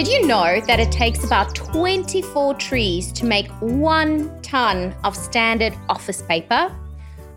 Did you know that it takes about 24 trees to make one ton of standard office paper?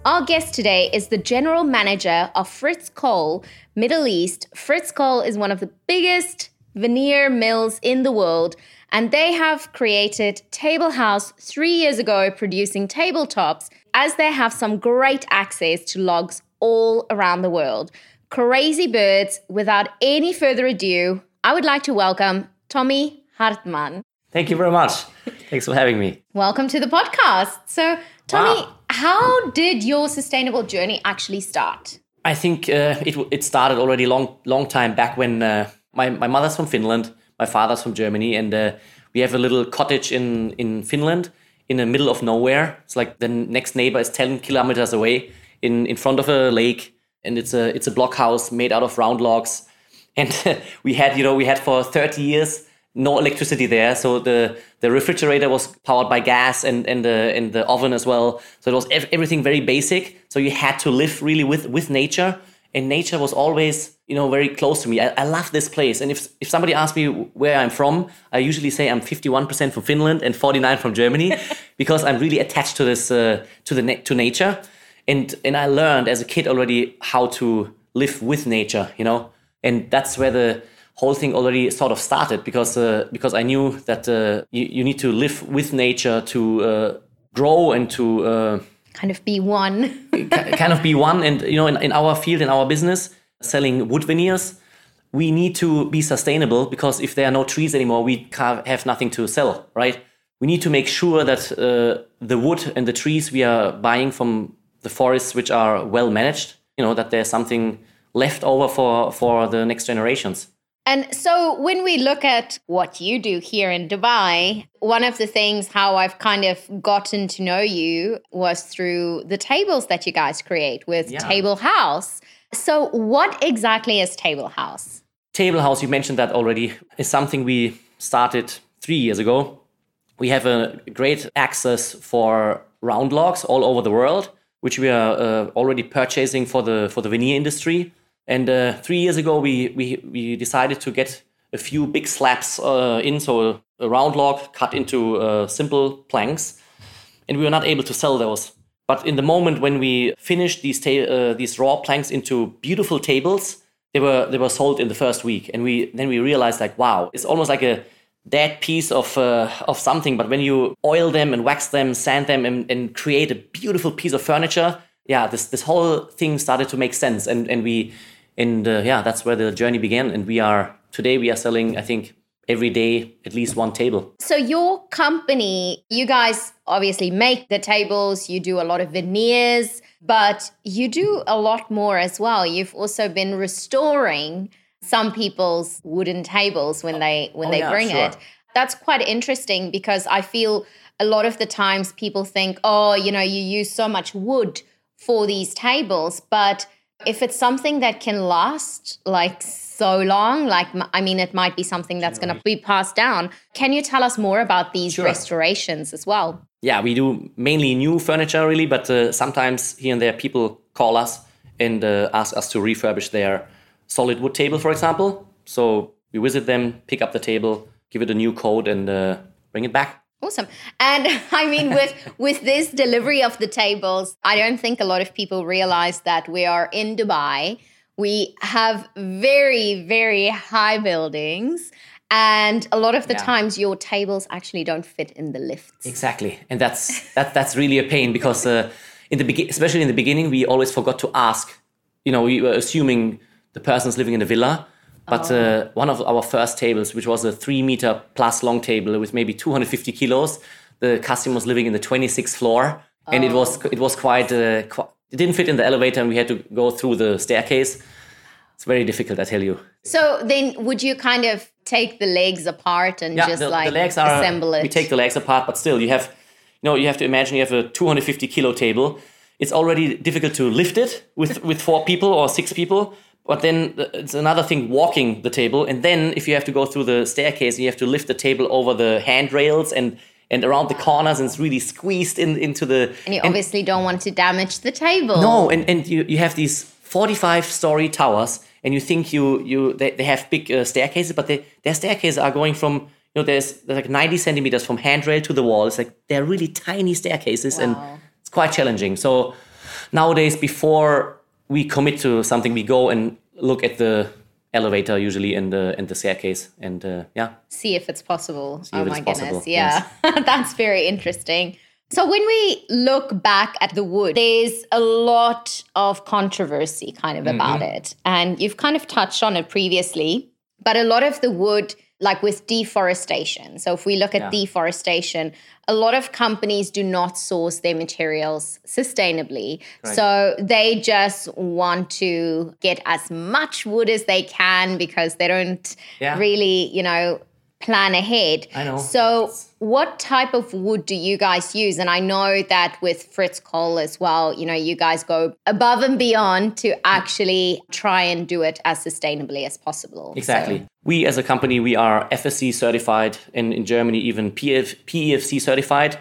Our guest today is the general manager of Fritz Kohl, Middle East. Fritz Kohl is one of the biggest veneer mills in the world, and they have created Table House three years ago, producing tabletops as they have some great access to logs all around the world. Crazy birds, without any further ado, I would like to welcome Tommy Hartmann. Thank you very much. Thanks for having me. Welcome to the podcast. So, Tommy, wow. how did your sustainable journey actually start? I think uh, it, it started already long long time back when uh, my, my mother's from Finland, my father's from Germany, and uh, we have a little cottage in, in Finland in the middle of nowhere. It's like the next neighbor is 10 kilometers away in, in front of a lake. And it's a, it's a blockhouse made out of round logs. And we had, you know, we had for 30 years no electricity there. So the, the refrigerator was powered by gas and, and, the, and the oven as well. So it was ev- everything very basic. So you had to live really with, with nature and nature was always you know very close to me I, I, love this place and if, if somebody asks me where i'm from i usually say i'm 51% from finland and 49 from germany because i'm really attached to this uh, to the to nature and and i learned as a kid already how to live with nature you know and that's where the whole thing already sort of started because uh, because i knew that uh, you, you need to live with nature to uh, grow and to uh, kind of be one. kind of be one. And, you know, in, in our field, in our business, selling wood veneers, we need to be sustainable because if there are no trees anymore, we have nothing to sell, right? We need to make sure that uh, the wood and the trees we are buying from the forests, which are well managed, you know, that there's something left over for, for the next generations. And so when we look at what you do here in Dubai, one of the things how I've kind of gotten to know you was through the tables that you guys create with yeah. Table House. So what exactly is Table House? Table House, you mentioned that already, is something we started three years ago. We have a great access for round logs all over the world, which we are uh, already purchasing for the for the veneer industry and uh, three years ago, we, we, we decided to get a few big slabs uh, in, so a round log cut into uh, simple planks, and we were not able to sell those. But in the moment when we finished these ta- uh, these raw planks into beautiful tables, they were they were sold in the first week, and we then we realized like wow, it's almost like a dead piece of uh, of something. But when you oil them and wax them, sand them, and, and create a beautiful piece of furniture, yeah, this this whole thing started to make sense, and and we and uh, yeah that's where the journey began. And we are today we are selling i think every day at least one table. So your company you guys obviously make the tables you do a lot of veneers but you do a lot more as well. You've also been restoring some people's wooden tables when they when oh, they yeah, bring sure. it. That's quite interesting because i feel a lot of the times people think oh you know you use so much wood for these tables but if it's something that can last like so long, like I mean, it might be something that's going to be passed down. Can you tell us more about these sure. restorations as well? Yeah, we do mainly new furniture, really, but uh, sometimes here and there people call us and uh, ask us to refurbish their solid wood table, for example. So we visit them, pick up the table, give it a new coat, and uh, bring it back. Awesome. And I mean with with this delivery of the tables, I don't think a lot of people realize that we are in Dubai. We have very very high buildings and a lot of the yeah. times your tables actually don't fit in the lifts. Exactly. And that's that that's really a pain because uh, in the be- especially in the beginning we always forgot to ask, you know, we were assuming the person's living in a villa but oh. uh, one of our first tables, which was a three meter plus long table with maybe 250 kilos, the customer was living in the 26th floor, and oh. it was it was quite, uh, quite, it didn't fit in the elevator, and we had to go through the staircase. It's very difficult, I tell you. So then, would you kind of take the legs apart and Yeah, just the, like the legs are. assemble it? We take the legs apart, but still, you have, you know, you have to imagine you have a 250 kilo table. It's already difficult to lift it with with four people or six people. But then it's another thing walking the table, and then if you have to go through the staircase, you have to lift the table over the handrails and and around the corners, and it's really squeezed in into the. and you obviously don't want to damage the table. No, and, and you, you have these 45 story towers, and you think you you they, they have big uh, staircases, but they, their staircases are going from you know there's, there's like 90 centimeters from handrail to the wall. It's like they're really tiny staircases, and it's quite challenging. So nowadays, before we commit to something, we go and look at the elevator usually and the and the staircase, and uh, yeah, see if it's possible. if oh my goodness. possible, Yeah. That's very interesting. So when we look back at the wood, there's a lot of controversy kind of about Mm-hmm. it. And you've kind of touched on it previously, but a lot of the wood like with deforestation. So if we look at Yeah. deforestation, a lot of companies do not source their materials sustainably. So they just want to get as much wood as they can because they don't Yeah. really, you know, plan ahead. I know. So what type of wood do you guys use? And I know that with Fritz Kohl as well, you know, you guys go above and beyond to actually try and do it as sustainably as possible. Exactly. So- We as a company, we are FSC certified and in Germany even PF, PEFC certified,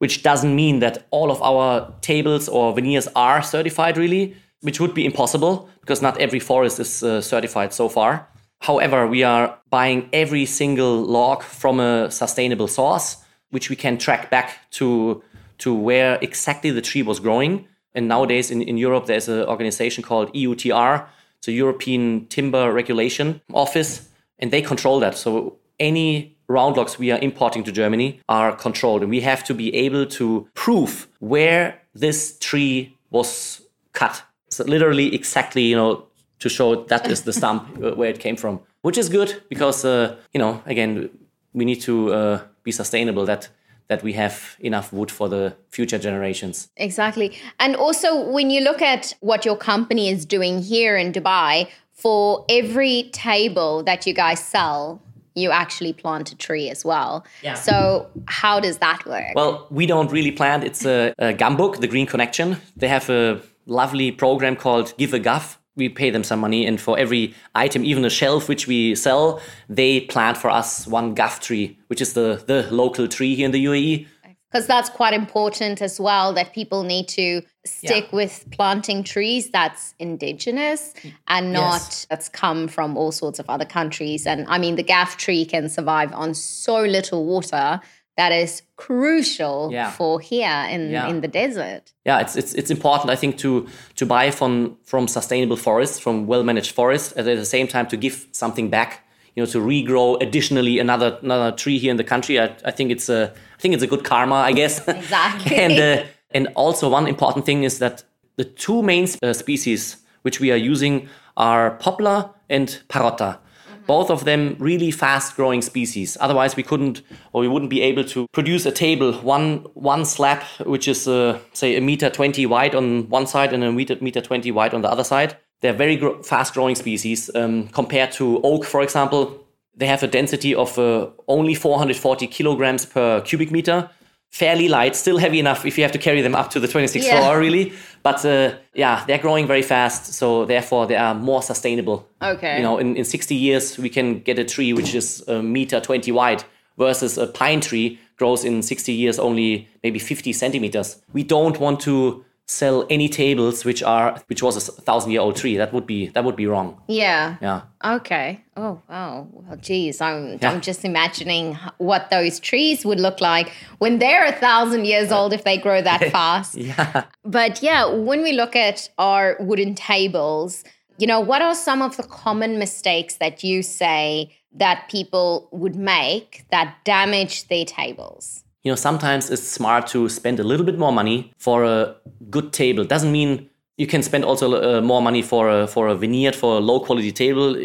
which doesn't mean that all of our tables or veneers are certified really, which would be impossible because not every forest is uh, certified so far. However, we are buying every single log from a sustainable source, which we can track back to, to where exactly the tree was growing. And nowadays in, in Europe, there's an organization called EUTR, it's a European Timber Regulation Office, and they control that. So any round logs we are importing to Germany are controlled, and we have to be able to prove where this tree was cut. So literally exactly, you know, to show that is the stump uh, where it came from, which is good because uh, you know again we need to uh, be sustainable that that we have enough wood for the future generations. Exactly. And also, when you look at what your company is doing here in Dubai, for every table that you guys sell, you actually plant a tree as well. Yeah. So, how does that work? Well, we don't really plant. It's a, a Goumbook, the Green Connection. They have a lovely program called Give a Ghaf. We pay them some money, and for every item, even a shelf which we sell, they plant for us one ghaf tree, which is the, the local tree here in the. UAE. Because that's quite important as well, that people need to stick Yeah. with planting trees that's indigenous and not Yes. that's come from all sorts of other countries. And I mean, the ghaf tree can survive on so little water that is crucial Yeah. for here in, Yeah. in the desert. yeah, it's it's it's important I think to to buy from from sustainable forests, from well managed forests, and at the same time to give something back. You know, to regrow additionally another another tree here in the country. I, I think it's a I think it's a good karma, I guess. Exactly. and uh, and also one important thing is that the two main uh, species which we are using are poplar and parota. Both of them really fast growing species. Otherwise, we couldn't or we wouldn't be able to produce a table one one slab which is uh, say a meter twenty wide on one side and a meter meter twenty wide on the other side. They're very gro- fast growing species um, compared to oak, for example. They have a density of uh, only 440 kilograms per cubic meter. Fairly light, still heavy enough if you have to carry them up to the 26th Yeah. floor, really. But uh, yeah, they're growing very fast, so therefore they are more sustainable. Okay. You know, in, in 60 years, we can get a tree which is a meter 20 wide versus a pine tree grows in 60 years only maybe 50 centimeters. We don't want to sell any tables which are which was a thousand year old tree. That would be that would be wrong. Yeah. Yeah. Okay. Oh wow. Well, geez, I'm Yeah. I'm just imagining what those trees would look like when they're a thousand years old if they grow that fast. Yeah. But yeah, when we look at our wooden tables, you know, what are some of the common mistakes that you say that people would make that damage their tables? You know, sometimes it's smart to spend a little bit more money for a good table. Doesn't mean you can spend also uh, more money for a, for a veneered, for a low quality table uh,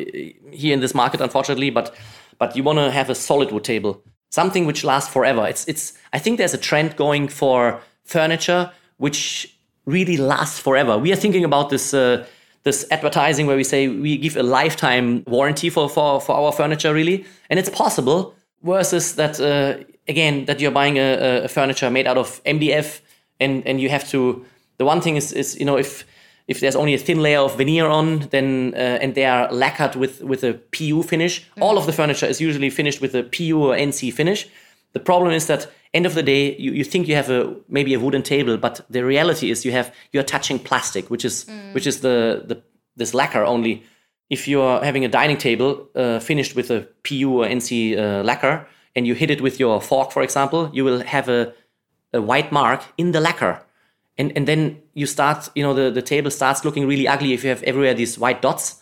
here in this market, unfortunately. But but you want to have a solid wood table, something which lasts forever. It's it's. I think there's a trend going for furniture which really lasts forever. We are thinking about this. Uh, this advertising where we say we give a lifetime warranty for for, for our furniture really and it's possible versus that uh, again that you're buying a, a furniture made out of mdf and and you have to the one thing is is you know if if there's only a thin layer of veneer on then uh, and they are lacquered with with a pu finish mm-hmm. all of the furniture is usually finished with a pu or nc finish the problem is that end of the day you, you think you have a maybe a wooden table but the reality is you have you're touching plastic which is mm. which is the the this lacquer only if you're having a dining table uh, finished with a pu or nc uh, lacquer and you hit it with your fork for example you will have a, a white mark in the lacquer. And and then you start you know the, the table starts looking really ugly if you have everywhere these white dots.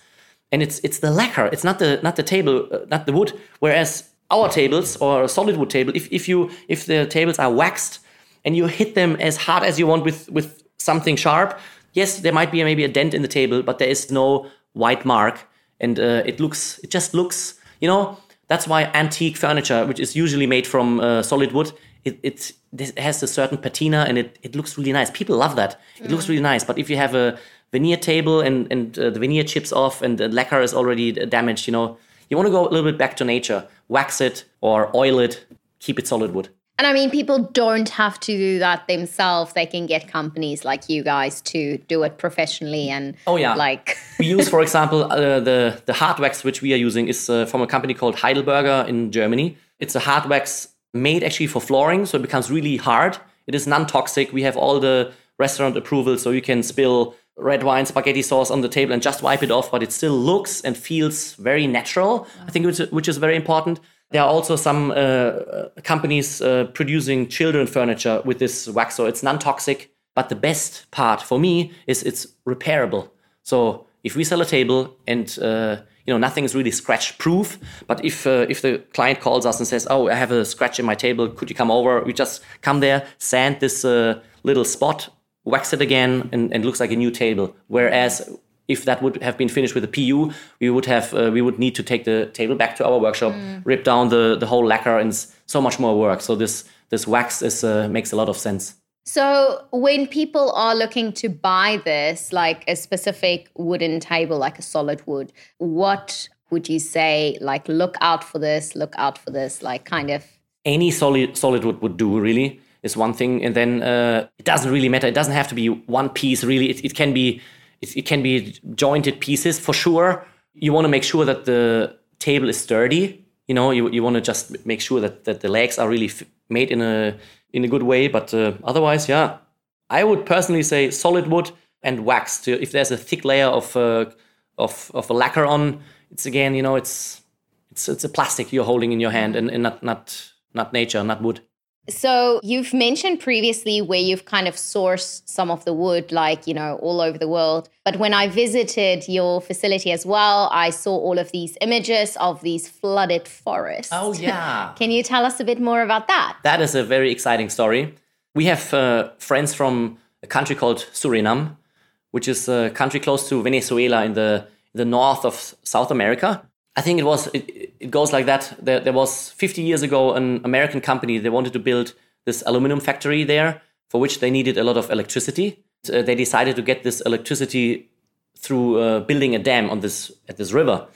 And it's it's the lacquer. It's not the not the table uh, not the wood. Whereas our tables or a solid wood table, if, if you if the tables are waxed and you hit them as hard as you want with with something sharp, yes, there might be maybe a dent in the table, but there is no white mark, and uh, it looks it just looks you know that's why antique furniture, which is usually made from uh, solid wood, it, it, it, has a certain patina and it, it looks really nice. People love that. It mm. looks really nice. But if you have a veneer table and, and uh, the veneer chips off and the lacquer is already damaged, you know, you want to go a little bit back to nature, wax it or oil it, keep it solid wood. And I mean, people don't have to do that themselves. They can get companies like you guys to do it professionally. And oh yeah, like we use, for example, uh, the the hard wax which we are using is uh, from a company called Heidelberger in Germany. It's a hard wax made actually for flooring, so it becomes really hard. It is non-toxic. We have all the restaurant approval, so you can spill red wine spaghetti sauce on the table and just wipe it off, but it still looks and feels very natural. I think which, which is very important. There are also some uh, companies uh, producing children furniture with this wax, so it's non-toxic. But the best part for me is it's repairable. So if we sell a table and uh, you know nothing is really scratch proof, but if uh, if the client calls us and says, "Oh, I have a scratch in my table, could you come over?" We just come there, sand this uh, little spot wax it again, and, and looks like a new table. Whereas if that would have been finished with a PU, we would have uh, we would need to take the table back to our workshop, mm. rip down the the whole lacquer, and so much more work. So this this wax is uh, makes a lot of sense. So when people are looking to buy this, like a specific wooden table, like a solid wood, what would you say? Like, look out for this, look out for this, like kind of. Any solid solid wood would do really is one thing, and then uh, it doesn't really matter. It doesn't have to be one piece. Really, it, it can be it, can be jointed pieces for sure. You want to make sure that the table is sturdy. You know, you, you want to just make sure that, that the legs are really made in a in a good way. But uh, otherwise, yeah, I would personally say solid wood and wax. To, if there's a thick layer of uh, of of a lacquer on, it's again, you know, it's it's it's a plastic you're holding in your hand and, and not not not nature, not wood. So you've mentioned previously where you've kind of sourced some of the wood, like, you know, all over the world. But when I visited your facility as well, I saw all of these images of these flooded forests. Oh, yeah. Can you tell us a bit more about that? That is a very exciting story. We have uh, friends from a country called Suriname, which is a country close to Venezuela in the, the north of South America. I think it was it, it goes like that. There, there, was 50 years ago an American company. They wanted to build this aluminum factory there, for which they needed a lot of electricity. Uh, they decided to get this electricity through uh, building a dam on this at this river.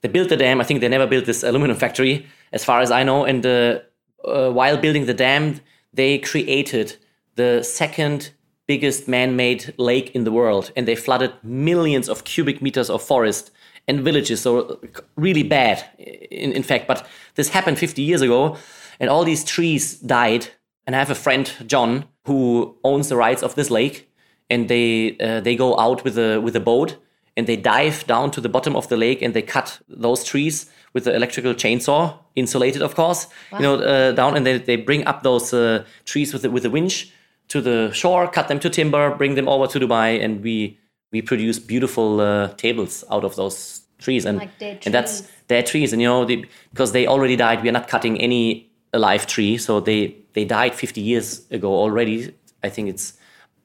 They built the dam. I think they never built this aluminum factory, as far as I know. And uh, uh while building the dam, they created the second biggest man-made lake in the world, and they flooded millions of cubic meters of forest and villages. So really bad, in, in fact. But this happened 50 years ago, and all these trees died. And I have a friend, John, who owns the rights of this lake, and they uh, they go out with a with a boat and they dive down to the bottom of the lake and they cut those trees with the electrical chainsaw, insulated, of course, wow. you know, uh, down, and they, they bring up those uh, trees with the, with a winch to the shore, cut them to timber, bring them over to Dubai, and we we produce beautiful uh, tables out of those trees and like and that's dead trees. And you know they, because they already died we are not cutting any alive tree. So they they died 50 years ago already. I think it's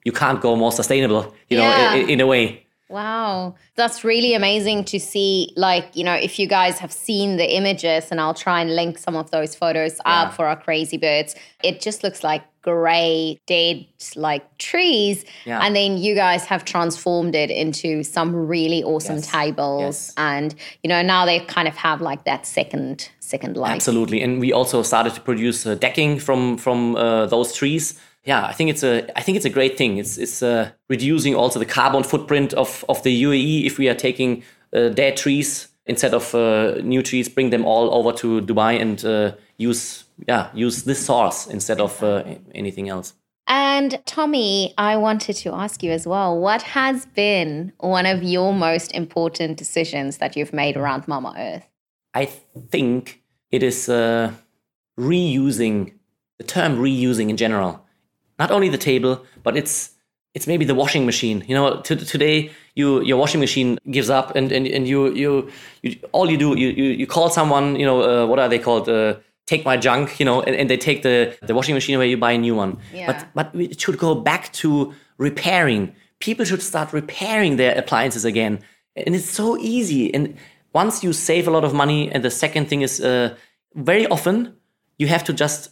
you can't go more sustainable you know in, in, a way Wow. That's really amazing to see. Like, you know, if you guys have seen the images, and I'll try and link some of those photos Yeah. up for our crazy birds, it just looks like gray, dead, like trees. Yeah. And then you guys have transformed it into some really awesome Yes. tables. Yes. And, you know, now they kind of have like that second, second life. Absolutely, and we also started to produce uh, decking from from uh, those trees. Yeah, I think it's a I think it's a great thing. It's it's uh, reducing also the carbon footprint of of the UAE if we are taking uh, dead trees instead of uh, new trees, bring them all over to Dubai and uh, use yeah use this source instead of uh, anything else. And Tommy, I wanted to ask you as well what has been one of your most important decisions that you've made around Mama Earth? I think it is uh, reusing the term reusing in general. Not only the table, but it's it's maybe the washing machine. You know, today you your washing machine gives up, and and, and you, you you all you do you you, you call someone. You know, uh, what are they called? Uh, take my junk. You know, and, and they take the the washing machine away. You buy a new one. Yeah. But but it should go back to repairing. People should start repairing their appliances again, and it's so easy. And once you save a lot of money, and the second thing is, uh, very often you have to just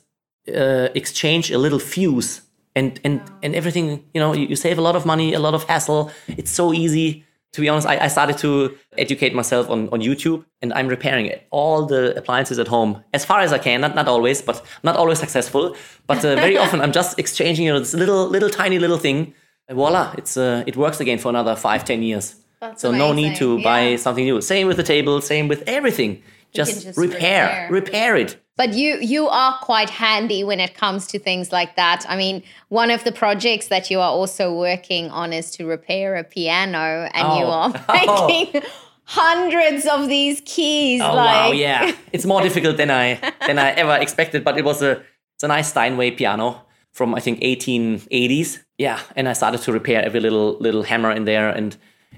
uh, exchange a little fuse, and and and everything. You know, you, you save a lot of money, a lot of hassle. It's so easy. To be honest, I, I started to educate myself on, on YouTube, and I'm repairing it, all the appliances at home as far as I can. Not not always, but not always successful. But uh, very often, I'm just exchanging you know, this little little tiny little thing. And voila, it's uh, it works again for another five ten years. That's so no need to amazing, buy something new. Same with the table. Same with everything. Just, just repair, repair. repair it. But you you are quite handy when it comes to things like that. I mean, one of the projects that you are also working on is to repair a piano, and you Oh. are Oh. making hundreds of these keys. Oh like, wow, yeah. It's more difficult than I than I ever expected, but it was a it's a nice Steinway piano from I think 1880s. Yeah, and I started to repair every little little hammer in there, and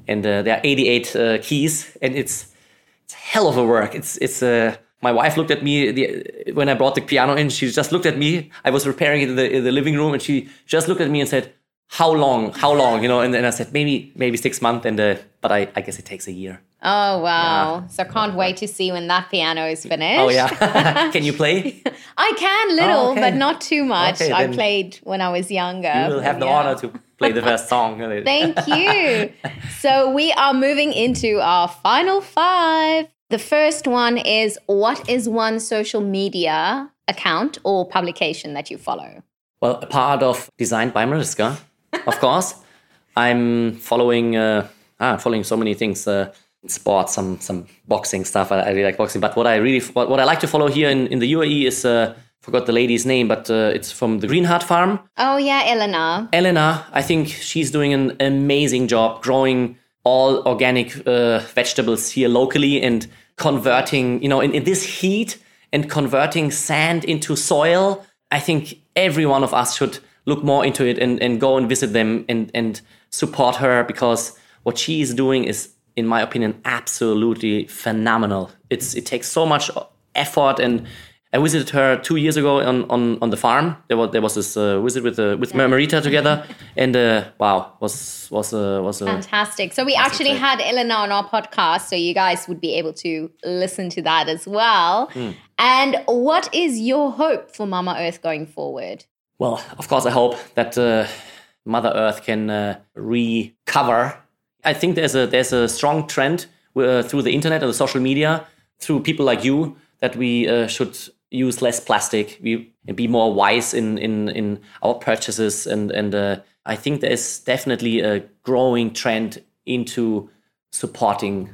and uh, there are 88 uh, keys, and it's it's hell of a work. It's it's uh, my wife looked at me the, when I brought the piano in. She just looked at me. I was repairing it in the, in the living room, and she just looked at me and said, "How long? How long?" You know, and then I said, "Maybe maybe six months." And uh, but I, I guess it takes a year. Oh wow! So can't wait to see when that piano is finished. Oh yeah, can you play? I can little, Oh, okay. but not too much. Okay, I played when I was younger. You will have the Yeah. honor to play the first song. Thank you. so we are moving into our final five. The first one is what is one social media account or publication that you follow? Well, a part of Designed by Mariska, of course. I'm following uh, ah, following so many things. Uh, sports, some some boxing stuff. I, I really like boxing. But what I really what, what I like to follow here in, in the UAE is uh, forgot the lady's name, but uh, it's from the Green Heart Farm. Oh yeah, Elena. Elena, I think she's doing an amazing job growing all organic uh, vegetables here locally and converting, you know, in, in this heat and converting sand into soil. I think every one of us should look more into it and, and go and visit them and, and support her because what she is doing is, in my opinion, absolutely phenomenal. It's it takes so much effort and I visited her two years ago on, on, on the farm. There was there was this uh, visit with uh, with Marita together, and uh, wow, was was uh, was a Fantastic. So we actually had Elena on our podcast, so you guys would be able to listen to that as well. And what is your hope for Mama Earth going forward? well. Of course, I hope that uh, Mother Earth can uh, recover. I think there's a there's a strong trend uh, through the internet and the social media through people like you that we uh, should use less plastic we, and be more wise in in in our purchases and and uh, I think there's definitely a growing trend into supporting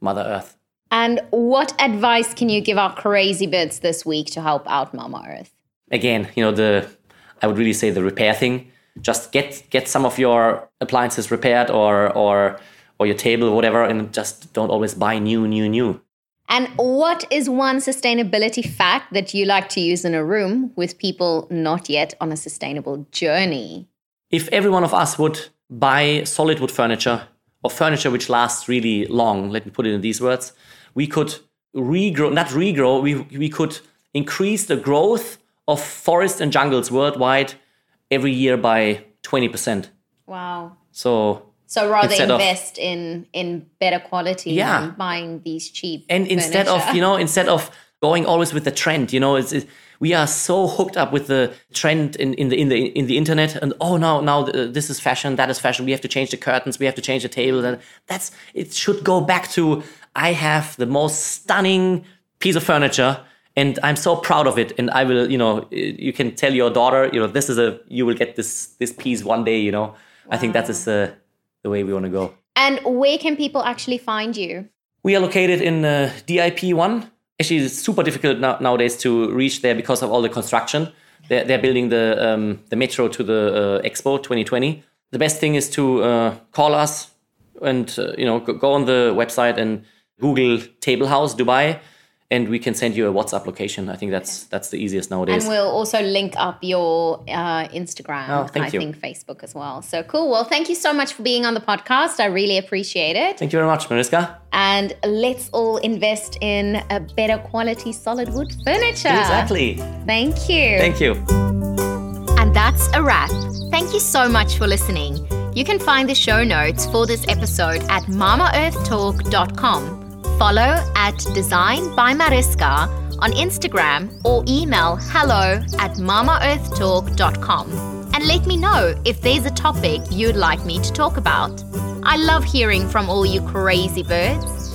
Mother Earth. And what advice can you give our crazy bits this week to help out Mama Earth? again, you know, the I would really say the repair thing. Just get get some of your appliances repaired or or or your table, whatever, and just don't always buy new, new, new. And what is one sustainability fact that you like to use in a room with people not yet on a sustainable journey? If every one of us would buy solid wood furniture or furniture which lasts really long, let me put it in these words, we could regrow, not regrow, we, we could increase the growth of forests and jungles worldwide every year by 20%. Wow. So So rather Instead of- invest in in better quality Yeah. than buying these cheap. and instead of you know instead of going always with the trend you know it's, it's we are so hooked up with the trend in, in the in the in the internet and oh now now uh, this is fashion that is fashion we have to change the curtains we have to change the table and that's it should go back to i have the most stunning piece of furniture and i'm so proud of it and i will you know you can tell your daughter you know this is a you will get this this piece one day you know i think that is uh, the way we want to go and where can people actually find you? we are located in uh, DIP one. Actually, it's super difficult now, nowadays to reach there because of all the construction. They're, they're building the um, the metro to the uh, Expo 2020. The best thing is to uh, call us and uh, you know go, go on the website and Google Table House Dubai, and we can send you a WhatsApp location. I think that's that's the easiest nowadays. And we'll also link up your uh, Instagram. Oh, thank I you. think Facebook as well. So cool. Well, thank you so much for being on the podcast. I really appreciate it. Thank you very much, Mariska. And let's all invest in a better quality solid wood furniture. Exactly. Thank you. Thank you. And that's a wrap. Thank you so much for listening. You can find the show notes for this episode at mamaearthtalk.com. Follow at Design by Mariska on Instagram or email hello at mamaearthtalk.com. And let me know if there's a topic you'd like me to talk about. I love hearing from all you crazy birds.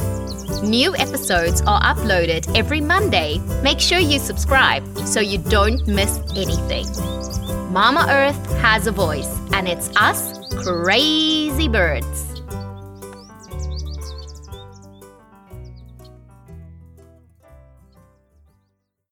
New episodes are uploaded every Monday. Make sure you subscribe so you don't miss anything. Mama Earth has a voice, and it's us, crazy birds.